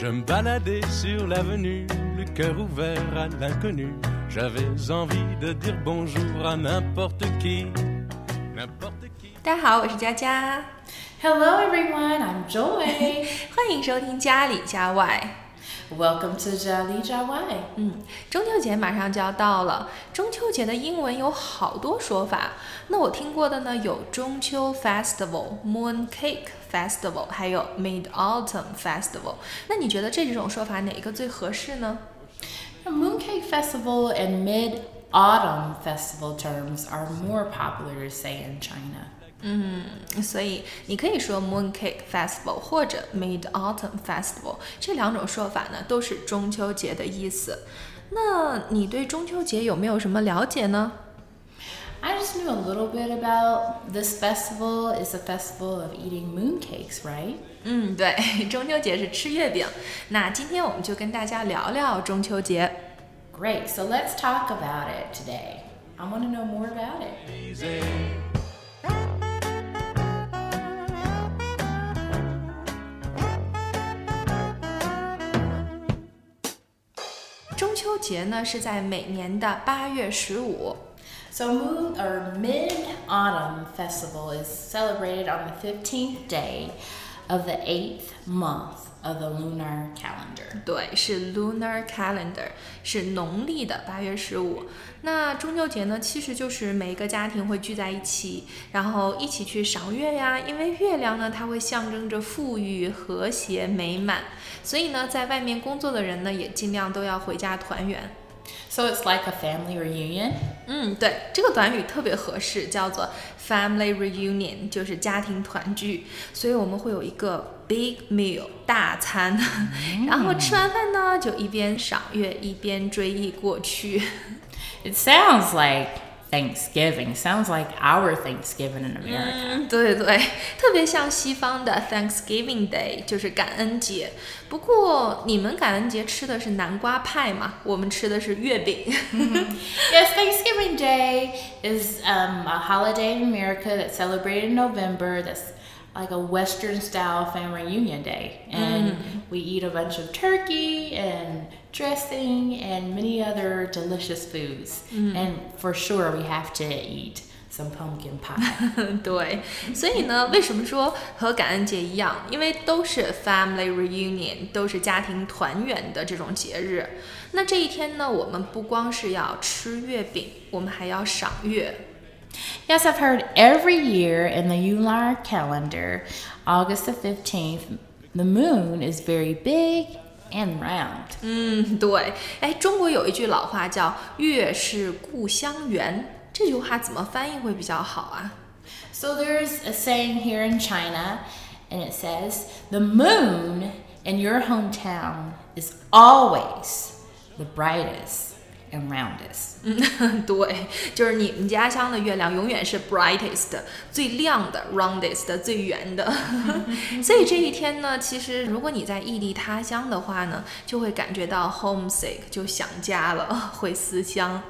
Je me baladais sur l'avenue, le cœur ouvert à l'inconnu. J'avais envie de dire bonjour à n'importe qui, n'importe qui. 大家好，我是佳佳， Hello everyone, I'm Joy. 欢迎收听家里家外。 Welcome to Jiali Jiawai。嗯，中秋节马上就要到了，中秋节的英文有好多说法。那我听过的呢，有中秋 Festival、Moon Cake Festival，还有 Mid Autumn Festival。那你觉得这几种说法哪一个最合适呢？Moon Cake Festival and Mid Autumn Festival terms are more popular to say in China. 所以你可以说 Moon Cake Festival 或者 Mid Autumn Festival，这两种说法呢都是中秋节的意思。那你对中秋节有没有什么了解呢？ I just knew a little bit about this festival. It's a festival of eating mooncakes, right? 嗯，对，中秋节是吃月饼。那今天我们就跟大家聊聊中秋节。 Great, so let's talk about it today. I want to know more about it. 秋节呢是在每年的八月十五。 So Moon or Mid Autumn Festival is celebrated on the 15th day of the eighth month of the lunar calendar. 对，是 lunar calendar，是农历的八月十五。那中秋节呢，其实就是每一个家庭会聚在一起，然后一起去赏月呀。因为月亮呢，它会象征着富裕、和谐、美满，所以呢，在外面工作的人呢，也尽量都要回家团圆。So it's like a family reunion. 嗯，对，这个短语特别合适，叫做 family reunion，就是家庭团聚。所以我们会有一个 big meal 大餐，然后吃完饭呢，就一边赏月一边追忆过去。 It sounds like Thanksgiving. Sounds like our Thanksgiving in America. 嗯，对对，特别像西方的 Thanksgiving Day，就是感恩节。不过你们感恩节吃的是南瓜派嘛？我们吃的是月饼。 Yes, Thanksgiving Day is um, a holiday in America that's celebrated in November. That's like a Western style family reunion day. And we eat a bunch of turkey and dressing and many other delicious foods. And for sure, we have to eat some pumpkin pie. 对，所以呢，为什么说和感恩节一样？因为都是 family reunion，都是家庭团圆的这种节日。那这一天呢，我们不光是要吃月饼，我们还要赏月。 yes, I've heard every year in the lunar calendar, August the 15th, the moon is very big and round. 嗯，对，哎，中国有一句老话叫“月是故乡圆”，这句话怎么翻译会比较好啊？ So there's a saying here in China, and it says, The moon in your hometown is always the brightest and roundest. 嗯，对，就是你们家乡的月亮永远是 brightest 最亮的，roundest 最圆的。所以这一天呢，其实如果你在异地他乡的话呢，就会感觉到 homesick，就想家了，会思乡。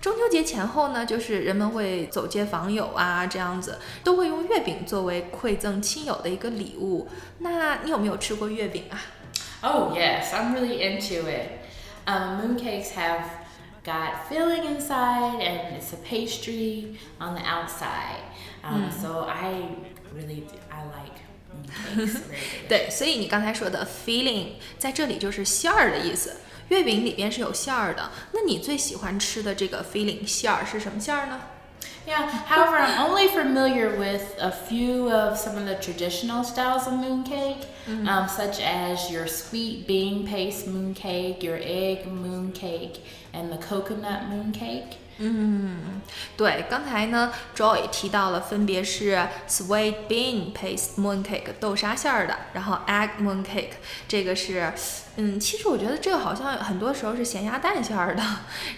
中秋节前后呢，就是人们会走街访友啊，这样子都会用月饼作为馈赠亲友的一个礼物。那你有没有吃过月饼啊？ Oh, yes, I'm really into it. Um, mooncakes have got filling inside, and it's a pastry on the outside. Um, So I really, I like mooncakes. Very good. 对，所以你刚才说的 filling 在这里就是馅儿的意思。月饼里边是有馅儿的，那你最喜欢吃的这个 filling 馅儿是什么馅儿呢？ Yeah, however, I'm only familiar with a few of some of the traditional styles of mooncake, um, such as your sweet bean paste mooncake, your egg mooncake, and the coconut mooncake. 嗯对，刚才呢，Joy 提到了，分别是 sweet bean paste mooncake 豆沙馅儿的，然后 egg mooncake 这个是，嗯，其实我觉得这个好像很多时候是咸鸭蛋馅儿的，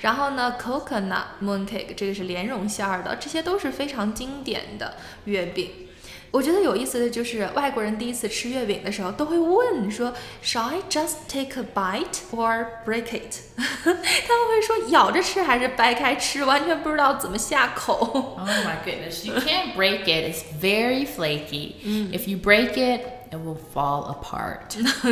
然后呢 coconut mooncake 这个是莲蓉馅儿的，这些都是非常经典的月饼。我觉得有意思的就是外国人第一次吃月饼的时候都会问说，Shall I just take a bite or break it？他们会说咬着吃还是掰开吃，完全不知道怎么下口。Oh my goodness, you can't break it. It's very flaky. If you break it, it will fall apart.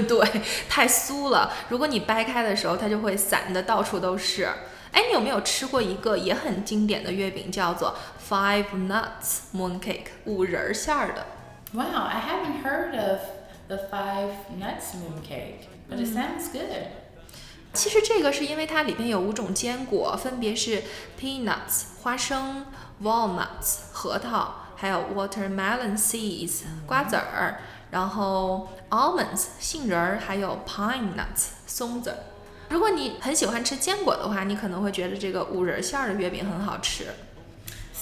对，太酥了。如果你掰开的时候，它就会散的到处都是。哎，你有没有吃过一个也很经典的月饼，叫做 Five Nuts Mooncake，五仁馅儿的？ Wow, I haven't heard of the five nuts mooncake, but it sounds good. 其实这个是因为它里边有五种坚果，分别是 peanuts 花生、walnuts 核桃，还有 watermelon seeds 瓜子儿，然后 almonds 杏仁儿，还有 pine nuts 松子儿。 如果你很喜欢吃坚果的话，你可能会觉得这个五仁馅儿的月饼很好吃。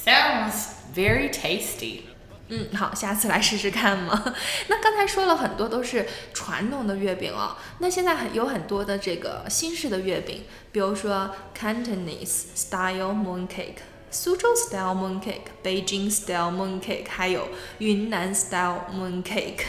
Sounds very tasty. 嗯，好，下次来试试看嘛。那刚才说了很多都是传统的月饼哦，那现在很有很多的这个新式的月饼，比如说 Cantonese style mooncake、苏州 style mooncake、Beijing style mooncake，还有云南 style mooncake。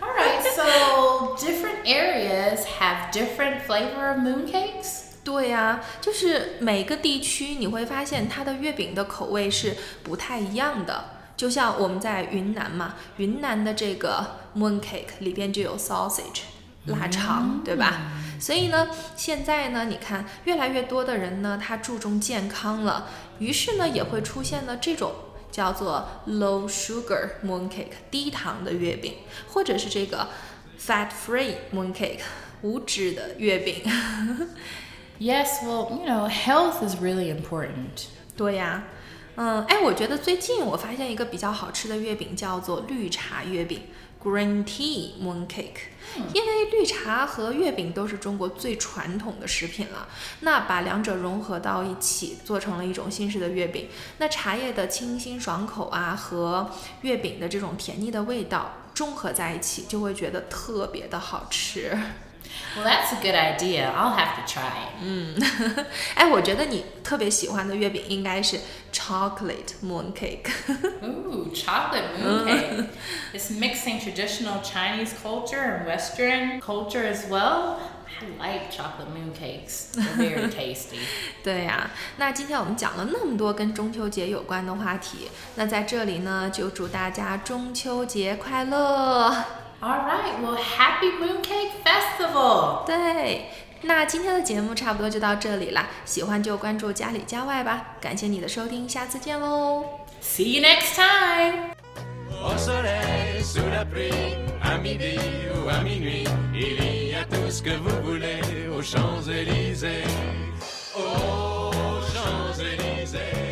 All right, so different areas have different flavor of mooncakes. 对呀、就是每个地区你会发现它的月饼的口味是不太一样的。就像我们在云南嘛，云南的这个 mooncake 里边就有 sausage 腊肠，对吧？ 所以呢，现在呢，你看越来越多的人呢，他注重健康了，于是呢，也会出现了这种叫做 low sugar mooncake 低糖的月饼，或者是这个 fat free mooncake 无脂的月饼。Yes, well, you know, health is really important. 对呀，嗯，哎，我觉得最近我发现一个比较好吃的月饼，叫做绿茶月饼 （Green Tea Mooncake）。因为绿茶和月饼都是中国最传统的食品了，那把两者融合到一起，做成了一种新式的月饼。那茶叶的清新爽口啊，和月饼的这种甜腻的味道中和在一起，就会觉得特别的好吃。Well, that's a good idea. I'll have to try it. 哎，我觉得你特别喜欢的月饼应该是 chocolate mooncake。 Ooh, chocolate mooncake. it's mixing traditional Chinese culture and Western culture as well. I like chocolate mooncakes. They're very tasty. 对呀、那今天我们讲了那么多跟中秋节有关的话题，那在这里呢，就祝大家中秋节快乐。 All right, well, happy mooncake Festival. 对，那今天的节目差不多就到这里啦，喜欢就关注家里家外吧。感谢你的收听，下次见喽。See you next time. Au soleil, sous la pluie, à midi ou à minuit, il y a tout ce que vous voulez aux Champs-Élysées. Aux Champs-Élysées.